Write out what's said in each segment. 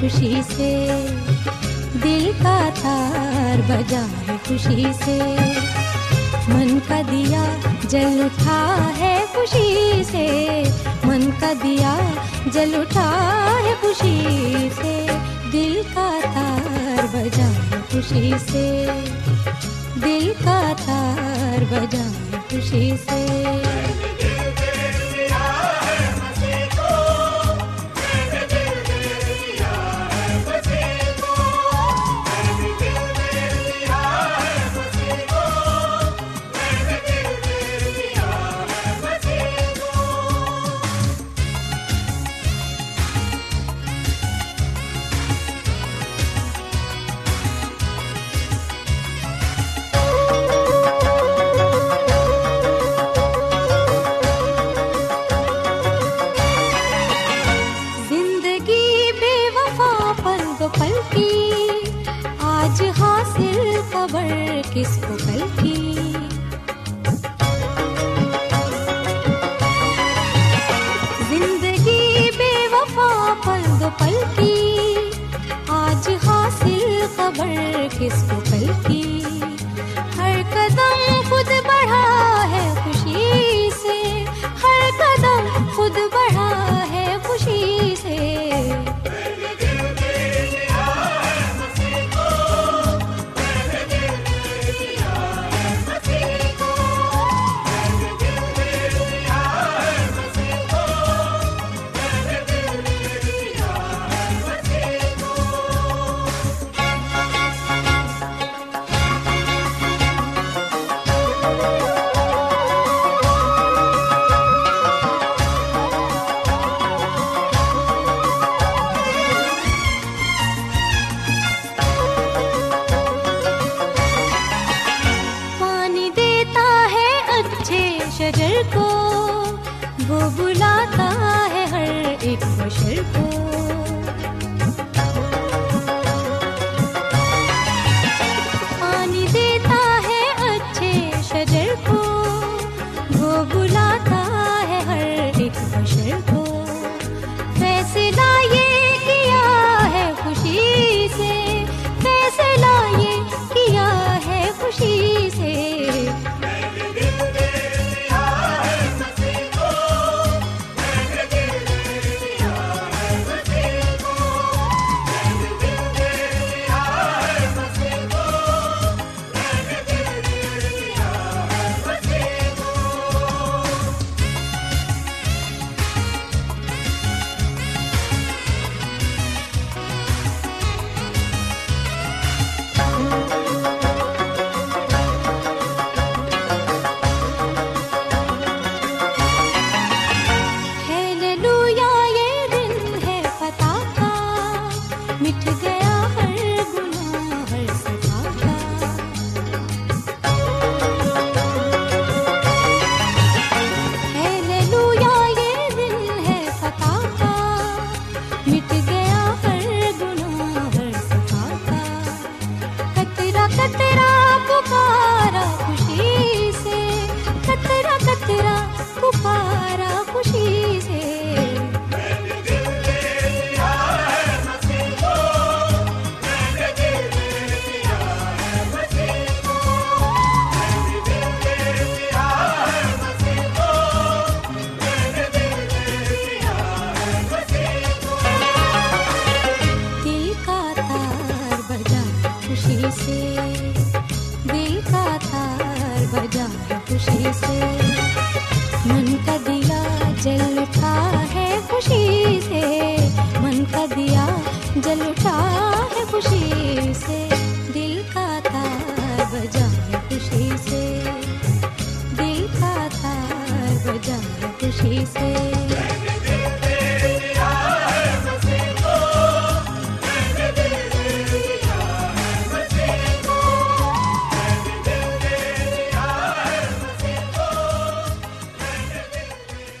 خوشی سے دل کا تار بجا ہے خوشی سے۔ من کا دیا جل اٹھا ہے خوشی سے۔ من کا دیا جل اٹھا ہے خوشی سے۔ دل کا تار بجائے خوشی سے۔ دل کا تار بجا ہے خوشی سے۔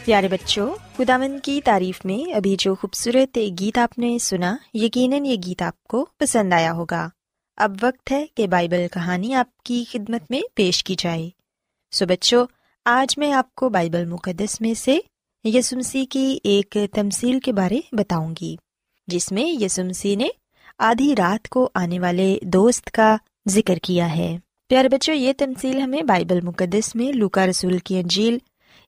پیارے بچوں خداون کی تعریف میں ابھی جو خوبصورت گیت آپ نے سنا، یقیناً یہ گیت آپ کو پسند آیا ہوگا۔ اب وقت ہے کہ بائبل کہانی آپ کی خدمت میں پیش کی جائے۔ سو بچوں، آج میں آپ کو بائبل مقدس میں سے یسمسی کی ایک تمصیل کے بارے بتاؤں گی، جس میں یسمسی نے آدھی رات کو آنے والے دوست کا ذکر کیا ہے۔ پیارے بچوں، یہ تمصیل ہمیں بائبل مقدس میں لوکا رسول کی انجیل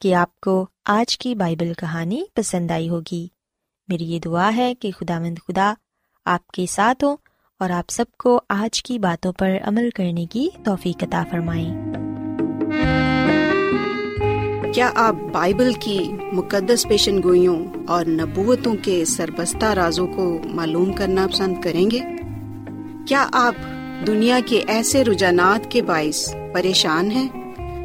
کہ آپ کو آج کی بائبل کہانی پسند آئی ہوگی۔ میری یہ دعا ہے کہ خدا مند خدا آپ کے ساتھ ہو اور آپ سب کو آج کی باتوں پر عمل کرنے کی توفیق عطا فرمائے کیا آپ بائبل کی مقدس پیشن گوئیوں اور نبوتوں کے سربستہ رازوں کو معلوم کرنا پسند کریں گے؟ کیا آپ دنیا کے ایسے رجحانات کے باعث پریشان ہیں؟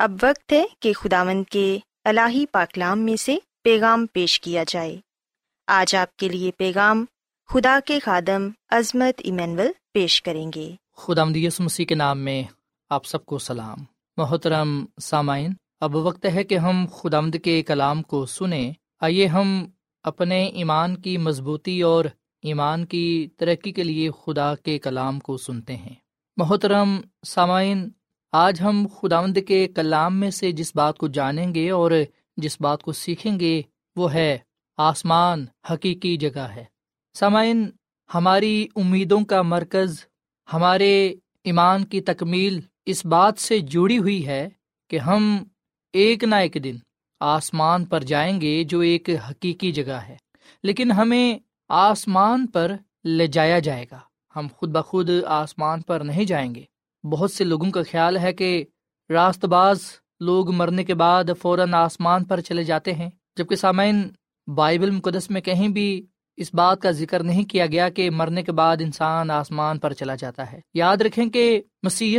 اب وقت ہے کہ خداوند کے الہی پاکلام میں سے پیغام پیش کیا جائے۔ آج آپ کے لیے پیغام خدا کے خادم عظمت ایمینول پیش کریں گے۔ خدا مدیس مسیح کے نام میں آپ سب کو سلام۔ محترم سامعین، اب وقت ہے کہ ہم خدا مد کے کلام کو سنیں۔ آئیے ہم اپنے ایمان کی مضبوطی اور ایمان کی ترقی کے لیے خدا کے کلام کو سنتے ہیں۔ محترم سامعین آج ہم خداوند کے کلام میں سے جس بات کو جانیں گے اور جس بات کو سیکھیں گے، وہ ہے آسمان، حقیقی جگہ ہے۔ سامعین، ہماری امیدوں کا مرکز، ہمارے ایمان کی تکمیل اس بات سے جڑی ہوئی ہے کہ ہم ایک نہ ایک دن آسمان پر جائیں گے جو ایک حقیقی جگہ ہے۔ لیکن ہمیں آسمان پر لے جایا جائے گا۔ ہم خود بخود آسمان پر نہیں جائیں گے۔ بہت سے لوگوں کا خیال ہے کہ راست باز لوگ مرنے کے بعد فوراً آسمان پر چلے جاتے ہیں، جبکہ سامعین بائبل مقدس میں کہیں بھی اس بات کا ذکر نہیں کیا گیا کہ مرنے کے بعد انسان آسمان پر چلا جاتا ہے۔ یاد رکھیں کہ مسی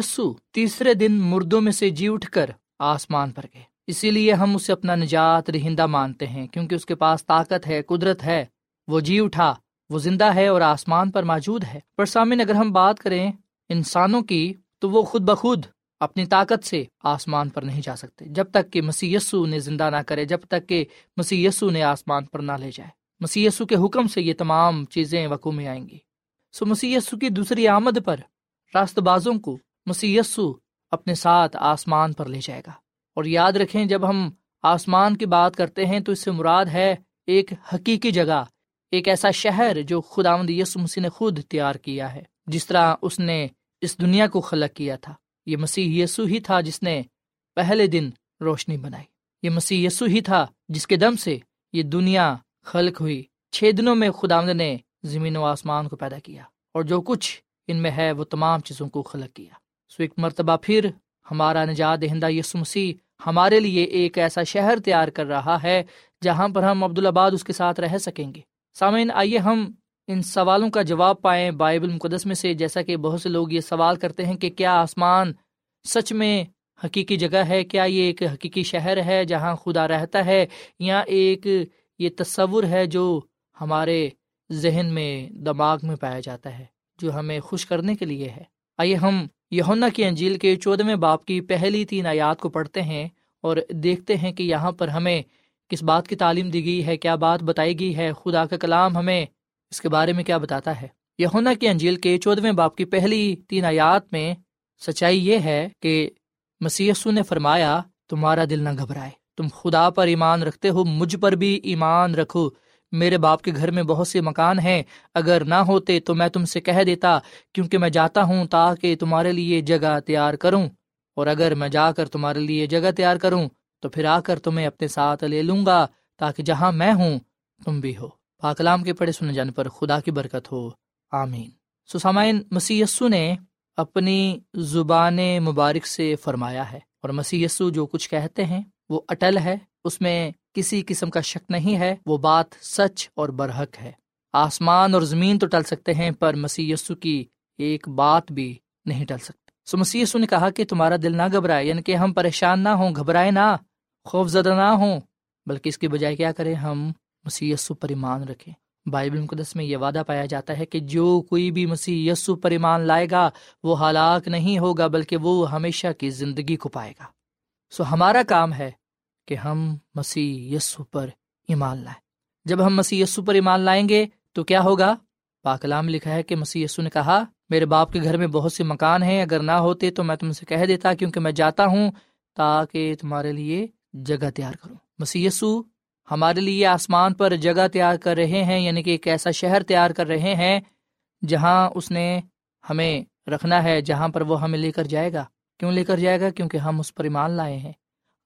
تیسرے دن مردوں میں سے جی اٹھ کر آسمان پر گئے۔ اسی لیے ہم اسے اپنا نجات رہندہ مانتے ہیں، کیونکہ اس کے پاس طاقت ہے، قدرت ہے، وہ جی اٹھا، وہ زندہ ہے اور آسمان پر موجود ہے۔ پر سامن اگر ہم بات کریں انسانوں کی تو وہ خود بخود اپنی طاقت سے آسمان پر نہیں جا سکتے، جب تک کہ مسی یسو نے زندہ نہ کرے، جب تک کہ مسی یسو نے آسمان پر نہ لے جائے۔ مسی کے حکم سے یہ تمام چیزیں وقوع میں آئیں گی۔ سو مسی یسو کی دوسری آمد پر راست بازوں کو مسی یسو اپنے ساتھ آسمان پر لے جائے گا۔ اور یاد رکھیں، جب ہم آسمان کی بات کرتے ہیں، تو اس سے مراد ہے ایک حقیقی جگہ، ایک ایسا شہر جو خدا یسو مسیح نے خود تیار کیا ہے، جس طرح اس نے اس دنیا کو خلق کیا تھا۔ یہ مسیح یسو ہی تھا جس نے پہلے دن روشنی بنائی۔ یہ مسیح یسو ہی تھا جس کے دم سے یہ دنیا خلق ہوئی۔ چھ دنوں میں خدا نے زمین و آسمان کو پیدا کیا اور جو کچھ ان میں ہے وہ تمام چیزوں کو خلق کیا۔ سو ایک مرتبہ پھر ہمارا نجات دہندہ یسو مسیح ہمارے لیے ایک ایسا شہر تیار کر رہا ہے جہاں پر ہم عبدالآباد اس کے ساتھ رہ سکیں گے۔ سامعین، آئیے ہم ان سوالوں کا جواب پائیں بائبل مقدس میں سے، جیسا کہ بہت سے لوگ یہ سوال کرتے ہیں کہ کیا آسمان سچ میں حقیقی جگہ ہے؟ کیا یہ ایک حقیقی شہر ہے جہاں خدا رہتا ہے؟ یا ایک یہ تصور ہے جو ہمارے ذہن میں، دماغ میں پایا جاتا ہے، جو ہمیں خوش کرنے کے لیے ہے؟ آئیے ہم یونا کی انجیل کے چودہویں باپ کی پہلی تین آیات کو پڑھتے ہیں اور دیکھتے ہیں کہ یہاں پر ہمیں کس بات کی تعلیم دی گئی ہے؟ کیا بات بتائی گئی ہے؟ خدا کا کلام ہمیں اس کے بارے میں کیا بتاتا ہے؟ یہونا کی انجیل کے چودویں باپ کی پہلی تین آیات میں سچائی یہ ہے کہ مسیسو نے فرمایا، تمہارا دل نہ گھبرائے، تم خدا پر ایمان رکھتے ہو، مجھ پر بھی ایمان رکھو۔ میرے باپ کے گھر میں بہت سے مکان ہیں، اگر نہ ہوتے تو میں تم سے کہہ دیتا، کیونکہ میں جاتا ہوں تاکہ تمہارے لیے جگہ تیار کروں۔ اور اگر میں جا کر تمہارے لیے جگہ تیار کروں، تو پھر آ کر تمہیں اپنے ساتھ لے لوں گا، تاکہ جہاں میں ہوں، تم بھی ہو۔ پاکلام کے پڑھے سنے جانے پر خدا کی برکت ہو۔ آمین۔ سسامین مسی نے اپنی زبان مبارک سے فرمایا ہے اور مسی جو کچھ کہتے ہیں، وہ اٹل ہے۔ اس میں کسی قسم کا شک نہیں ہے، وہ بات سچ اور برحق ہے۔ آسمان اور زمین تو ٹل سکتے ہیں، پر مسی کی ایک بات بھی نہیں ٹل سکتی۔ سو مسی نے کہا کہ تمہارا دل نہ گھبرائے یعنی کہ ہم پریشان نہ ہوں، گھبرائے نہ خوف زدہ نہ ہوں، بلکہ اس کی بجائے کیا کریں، ہم مسی پر ایمان رکھیں۔ بائبل مقدس میں یہ وعدہ پایا جاتا ہے کہ جو کوئی بھی مسیح یسو پر ایمان لائے گا، وہ ہلاک نہیں ہوگا، بلکہ وہ ہمیشہ کی زندگی کو پائے گا۔ سو ہمارا کام ہے کہ ہم مسیح یسو پر ایمان لائیں۔ جب ہم مسیح یسو پر ایمان لائیں گے تو کیا ہوگا؟ پاکلام لکھا ہے کہ مسیح یسو نے کہا، میرے باپ کے گھر میں بہت سے مکان ہیں، اگر نہ ہوتے تو میں تم سے کہہ دیتا کیونکہ میں جاتا ہوں تاکہ تمہارے لیے جگہ تیار کروں۔ مسی ہمارے لیے آسمان پر جگہ تیار کر رہے ہیں یعنی کہ ایک ایسا شہر تیار کر رہے ہیں جہاں اس نے ہمیں رکھنا ہے، جہاں پر وہ ہمیں لے کر جائے گا۔ کیوں لے کر جائے گا؟ کیونکہ ہم اس پر ایمان لائے ہیں۔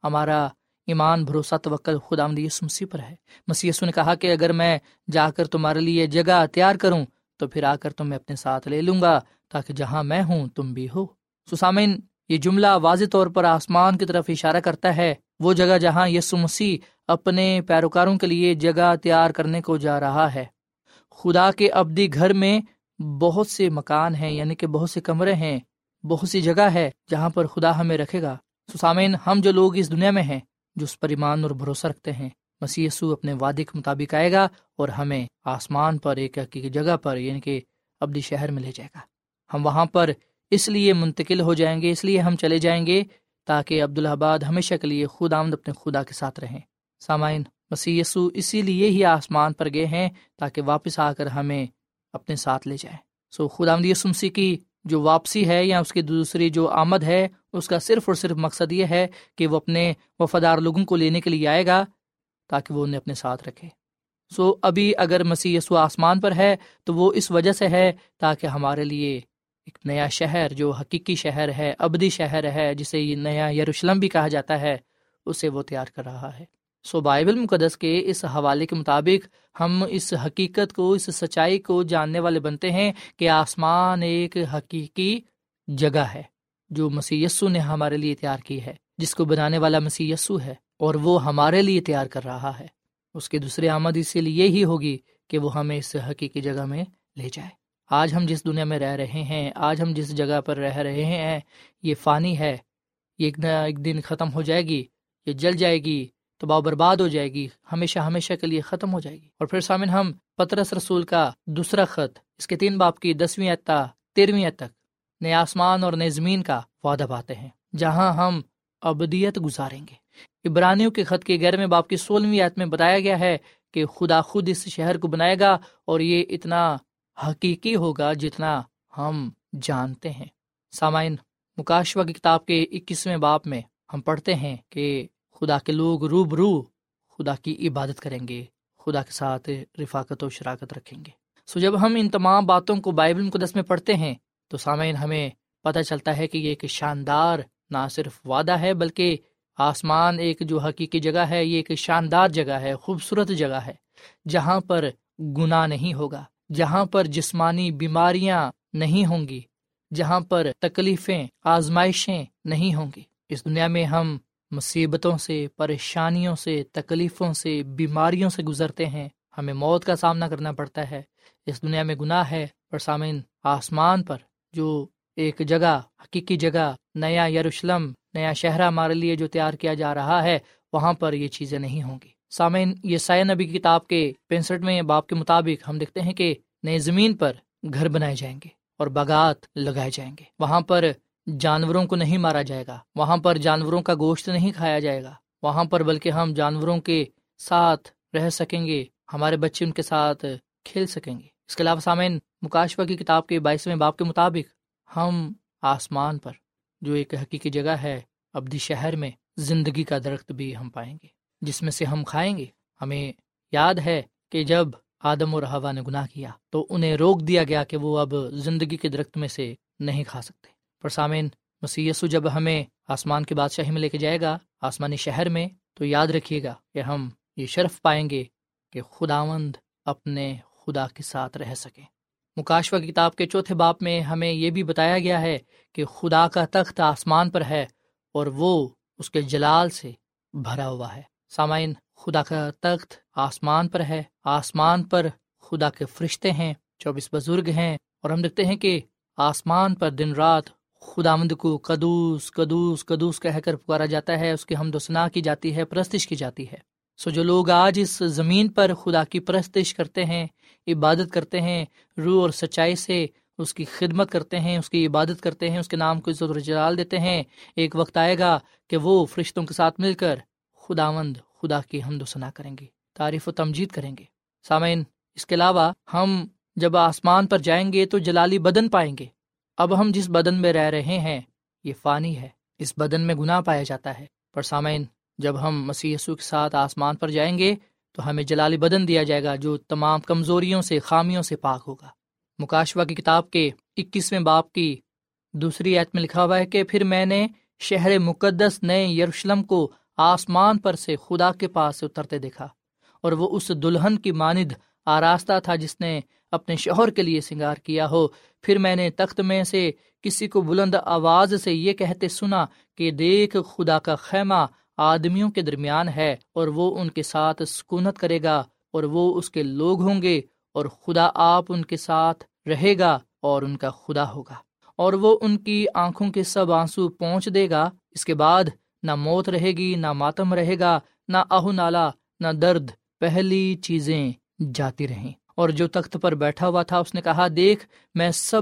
ہمارا ایمان بھروسہ توکل خدا مسیح پر ہے۔ مسی نے کہا کہ اگر میں جا کر تمہارے لیے جگہ تیار کروں، تو پھر آ کر تم میں اپنے ساتھ لے لوں گا، تاکہ جہاں میں ہوں تم بھی ہو۔ سسامین یہ جملہ واضح طور پر آسمان کی طرف اشارہ کرتا ہے وہ جگہ جہاں یسو مسیح اپنے پیروکاروں کے لیے جگہ تیار کرنے کو جا رہا ہے۔ خدا کے ابدی گھر میں بہت سے مکان ہیں یعنی کہ بہت سے کمرے ہیں، بہت سی جگہ ہے جہاں پر خدا ہمیں رکھے گا۔ سسامین ہم جو لوگ اس دنیا میں ہیں، جو اس پر ایمان اور بھروسہ رکھتے ہیں مسی اپنے وعدے کے مطابق آئے گا اور ہمیں آسمان پر ایک حقیقی جگہ پر یعنی کہ ابدی شہر میں لے جائے گا۔ ہم وہاں پر اس لیے منتقل ہو جائیں گے، اس لیے ہم چلے جائیں گے تاکہ عبدالآباد ہمیشہ کے لیے خود آمد اپنے خدا کے ساتھ رہیں۔ سامعین مسی اسی لیے ہی آسمان پر گئے ہیں تاکہ واپس آ کر ہمیں اپنے ساتھ لے جائیں۔ سو خدا آمد یسمسی کی جو واپسی ہے یا اس کی دوسری جو آمد ہے، اس کا صرف اور صرف مقصد یہ ہے کہ وہ اپنے وفادار لوگوں کو لینے کے لیے آئے گا تاکہ وہ انہیں اپنے ساتھ رکھے۔ سو ابھی اگر مسیح یسو آسمان پر ہے تو وہ اس وجہ سے ہے تاکہ ہمارے لیے ایک نیا شہر جو حقیقی شہر ہے، ابدی شہر ہے، جسے یہ نیا یروشلم بھی کہا جاتا ہے، اسے وہ تیار کر رہا ہے۔ سو بائبل مقدس کے اس حوالے کے مطابق ہم اس حقیقت کو، اس سچائی کو جاننے والے بنتے ہیں کہ آسمان ایک حقیقی جگہ ہے، جو مسی نے ہمارے لیے تیار کی ہے، جس کو بنانے والا مسی ہے، اور وہ ہمارے لیے تیار کر رہا ہے۔ اس کی دوسری آمد اسی لیے ہی ہوگی کہ وہ ہمیں اس حقیقی جگہ میں لے جائے۔ آج ہم جس دنیا میں رہ رہے ہیں، آج ہم جس جگہ پر رہ رہے ہیں یہ فانی ہے۔ یہ ایک ایک دن ختم ہو جائے گی، یہ جل جائے گی تو برباد ہو جائے گی، ہمیشہ ہمیشہ کے لیے ختم ہو جائے گی۔ اور پھر سامن ہم پترس رسول کا دوسرا خط، اس کے تین باپ کی دسویں اتا تیرہویں تک، نئے آسمان اور نئے زمین کا وعدہ پاتے ہیں، جہاں ہم ابدیت گزاریں گے۔ ابرانیوں کے خط کے گہر میں باپ کی سولہویں آیت میں بتایا گیا ہے کہ خدا خود اس شہر کو بنائے گا اور یہ اتنا حقیقی ہوگا جتنا ہم جانتے ہیں۔ سامعین مکاشوا کی کتاب کے اکیسویں باپ میں ہم پڑھتے ہیں کہ خدا کے لوگ روب رو خدا کی عبادت کریں گے، خدا کے ساتھ رفاقت و شراکت رکھیں گے۔ سو جب ہم ان تمام باتوں کو بائبل مقدس میں پڑھتے ہیں تو سامعین، ہمیں پتہ چلتا ہے کہ یہ ایک شاندار نہ صرف وعدہ ہے بلکہ آسمان ایک جو حقیقی جگہ ہے، یہ ایک شاندار جگہ ہے، خوبصورت جگہ ہے، جہاں پر گناہ نہیں ہوگا۔ جہاں پر جسمانی بیماریاں نہیں ہوں گی، جہاں پر تکلیفیں، آزمائشیں نہیں ہوں گی۔ اس دنیا میں ہم مصیبتوں سے، پریشانیوں سے، تکلیفوں سے، بیماریوں سے گزرتے ہیں۔ ہمیں موت کا سامنا کرنا پڑتا ہے۔ اس دنیا میں گناہ ہے پر سامعین آسمان پر، جو ایک جگہ، حقیقی جگہ، نیا یروشلم، نیا شہر ہمارے لیے جو تیار کیا جا رہا ہے، وہاں پر یہ چیزیں نہیں ہوں گی۔ سامعین، یہ سائے نبی کی کتاب کے پینسٹھ باپ کے مطابق ہم دیکھتے ہیں کہ نئے زمین پر گھر بنائے جائیں گے اور باغات لگائے جائیں گے۔ وہاں پر جانوروں کو نہیں مارا جائے گا، وہاں پر جانوروں کا گوشت نہیں کھایا جائے گا، وہاں پر بلکہ ہم جانوروں کے ساتھ رہ سکیں گے، ہمارے بچے ان کے ساتھ کھیل سکیں گے۔ اس کے علاوہ سامعین مکاشوا کی کتاب کے بائیسویں باپ کے مطابق ہم آسمان پر، جو ایک حقیقی جگہ ہے، ابدی شہر میں زندگی کا درخت بھی ہم پائیں گے۔ جس میں سے ہم کھائیں گے۔ ہمیں یاد ہے کہ جب آدم اور ہوا نے گناہ کیا تو انہیں روک دیا گیا کہ وہ اب زندگی کے درخت میں سے نہیں کھا سکتے۔ پر سامعین مسیسو جب ہمیں آسمان کی بادشاہی میں لے کے جائے گا، آسمانی شہر میں، تو یاد رکھیے گا کہ ہم یہ شرف پائیں گے کہ خداوند اپنے خدا کے ساتھ رہ سکیں مکاشوہ کتاب کے چوتھے باپ میں ہمیں یہ بھی بتایا گیا ہے کہ خدا کا تخت آسمان پر ہے اور وہ اس کے جلال سے بھرا ہوا ہے۔ سامعین، خدا کا تخت آسمان پر ہے۔ آسمان پر خدا کے فرشتے ہیں، چوبیس بزرگ ہیں۔ اور ہم دیکھتے ہیں کہ آسمان پر دن رات خدا مند کو کدوس کدوس کدوس کہہ کر پکارا جاتا ہے۔ اس کی ہم دسنا کی جاتی ہے، پرستش کی جاتی ہے۔ سو جو لوگ آج اس زمین پر خدا کی پرستش کرتے ہیں، عبادت کرتے ہیں، روح اور سچائی سے اس کی خدمت کرتے ہیں، اس کی عبادت کرتے ہیں، اس کے نام کو عزت و جلال دیتے ہیں۔ ایک وقت آئے گا کہ وہ فرشتوں کے ساتھ مل کر خدا مند خدا کی حمد و ثنا کریں گے، تعریف و تمجید کریں گے۔ سامعین، اس کے علاوہ ہم جب آسمان پر جائیں گے تو جلالی بدن پائیں گے۔ اب ہم جس بدن میں رہ رہے ہیں، یہ فانی ہے۔ اس بدن میں گناہ پایا جاتا ہے۔ پر سامعین، جب ہم مسی کے ساتھ آسمان پر جائیں گے، تو ہمیں جلالی بدن دیا جائے گا جو تمام کمزوریوں سے، خامیوں سے پاک ہوگا۔ مکاشوا کی کتاب کے اکیسویں باپ کی دوسری ایت میں لکھا ہوا ہے کہ پھر میں نے شہر مقدس نئے یروشلم کو آسمان پر سے خدا کے پاس سے اترتے دیکھا اور وہ اس دلہن کی ماند آراستہ تھا جس نے اپنے شوہر کے لیے سنگار کیا ہو۔ پھر میں نے تخت میں سے کسی کو بلند آواز سے یہ کہتے سنا کہ دیکھ، خدا کا خیمہ آدمیوں کے درمیان ہے اور وہ ان کے ساتھ سکونت کرے گا اور وہ اس کے لوگ ہوں گے اور خدا آپ ان کے ساتھ رہے گا اور ان کا خدا ہوگا اور وہ ان کی آنکھوں کے سب آنسو پہنچ دے گا۔ اس کے بعد نہ موت رہے گی، نہ ماتم رہے گا، نہ آہ نالا، نہ درد، پہلی چیزیں جاتی رہیں۔ اور جو تخت پر بیٹھا ہوا تھا، اس نے کہا، دیکھ، میں سب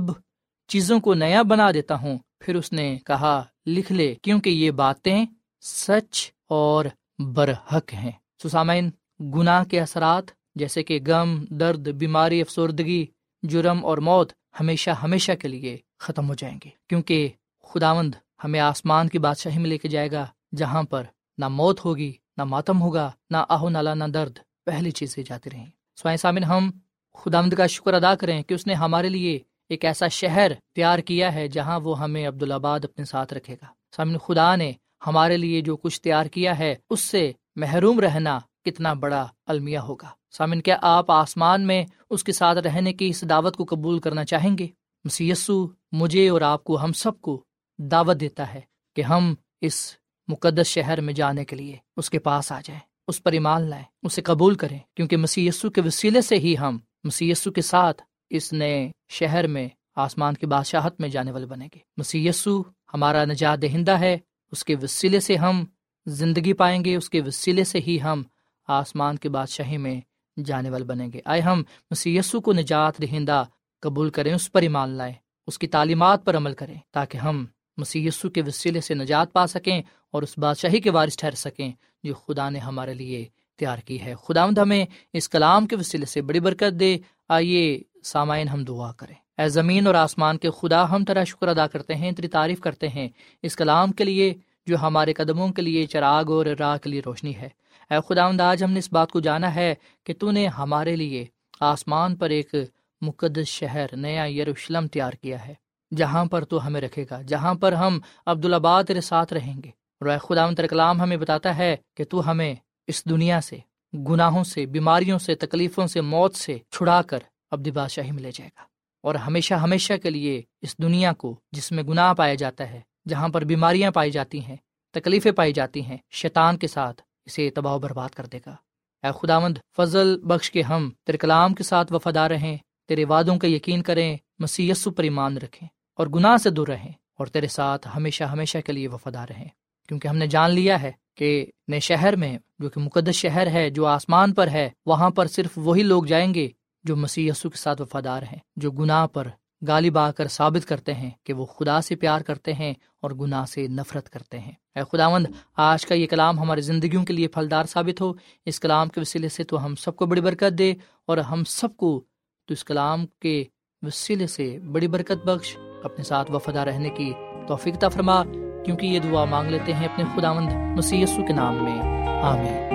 چیزوں کو نیا بنا دیتا ہوں۔ پھر اس نے کہا، لکھ لے، کیونکہ یہ باتیں سچ اور برحق ہیں۔ سسامین، گناہ کے اثرات، جیسے کہ غم، درد، بیماری، افسردگی، جرم اور موت، ہمیشہ ہمیشہ کے لیے ختم ہو جائیں گے، کیونکہ خداوند ہمیں آسمان کی بادشاہی میں لے کے جائے گا، جہاں پر نہ موت ہوگی، نہ ماتم ہوگا، نہ آہو، نالا، نہ درد، پہلی چیزیں جاتی رہیں۔ سوائے سامن، ہم خدامد کا شکر ادا کریں کہ اس نے ہمارے لیے ایک ایسا شہر تیار کیا ہے جہاں وہ ہمیں عبدالآباد اپنے ساتھ رکھے گا۔ سامن، خدا نے ہمارے لیے جو کچھ تیار کیا ہے، اس سے محروم رہنا کتنا بڑا المیہ ہوگا۔ سامن، کیا آپ آسمان میں اس کے ساتھ رہنے کی اس دعوت کو قبول کرنا چاہیں گے؟ مسیسو مجھے اور آپ کو، ہم سب کو دعوت دیتا ہے کہ ہم اس مقدس شہر میں جانے کے لیے اس کے پاس آ جائیں، اس پر ایمان لائیں، اسے قبول کریں، کیونکہ مسی کے وسیلے سے ہی ہم مسی کے ساتھ اس نئے شہر میں آسمان کی بادشاہت میں جانے والے بنیں گے۔ مسی ہمارا نجات دہندہ ہے، اس کے وسیلے سے ہم زندگی پائیں گے، اس کے وسیلے سے ہی ہم آسمان کی بادشاہی میں جانے والے بنیں گے۔ آئے ہم مسی کو نجات دہندہ قبول کریں، اس پر ایمان لائیں، اس کی تعلیمات پر عمل کریں تاکہ ہم مسی کے وسیلے سے نجات پا سکیں اور اس بادشاہی کے وارث ٹھہر سکیں جو خدا نے ہمارے لیے تیار کی ہے۔ خدا ہمیں اس کلام کے وسیلے سے بڑی برکت دے۔ آئیے سامعین ہم دعا کریں۔ اے زمین اور آسمان کے خدا، ہم تیرا شکر ادا کرتے ہیں، تیری تعریف کرتے ہیں۔ اس کلام کے لیے جو ہمارے قدموں کے لیے چراغ اور راہ کے لیے روشنی ہے۔ اے خدا آج ہم نے اس بات کو جانا ہے کہ تو نے ہمارے لیے آسمان پر ایک مقدس شہر، نیا یروشلم تیار کیا ہے۔ جہاں پر تو ہمیں رکھے گا، جہاں پر ہم عبدالآباد تیرے ساتھ رہیں گے۔ اور خدا کلام ہمیں بتاتا ہے کہ تو ہمیں اس دنیا سے، گناہوں سے، بیماریوں سے، تکلیفوں سے، موت سے چھڑا کر ابدی بادشاہی میں لے جائے گا۔ اور ہمیشہ ہمیشہ کے لیے اس دنیا کو جس میں گناہ پایا جاتا ہے، جہاں پر بیماریاں پائی جاتی ہیں، تکلیفیں پائی جاتی ہیں، شیطان کے ساتھ اسے تباہ و برباد کر دے گا۔ اے خداوند، فضل بخش کے ہم تیرے کلام کے ساتھ وفادار رہیں، تیرے وعدوں کا یقین کریں مسیسو پر ایمان رکھیں۔ اور گناہ سے دور رہیں اور تیرے ساتھ ہمیشہ ہمیشہ کے لیے وفادار رہیں۔ کیونکہ ہم نے جان لیا ہے کہ نئے شہر میں جو کہ مقدس شہر ہے، جو آسمان پر ہے، وہاں پر صرف وہی لوگ جائیں گے جو مسیح یسو کے ساتھ وفادار ہیں، جو گناہ پر غالب آ کر ثابت کرتے ہیں کہ وہ خدا سے پیار کرتے ہیں اور گناہ سے نفرت کرتے ہیں۔ اے خداوند، آج کا یہ کلام ہماری زندگیوں کے لیے پھلدار ثابت ہو۔ اس کلام کے وسیلے سے تو ہم سب کو بڑی برکت دے اور ہم سب کو تو اس کلام کے وسیلے سے بڑی برکت بخش، اپنے ساتھ وفادہ رہنے کی توفیق عطا فرما، کیونکہ یہ دعا مانگ لیتے ہیں اپنے خداوند مسیح یسو کے نام میں۔ آمین۔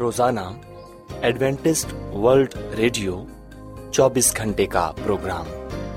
روزانہ ایڈوینٹسٹ ورلڈ ریڈیو چوبیس گھنٹے کا پروگرام۔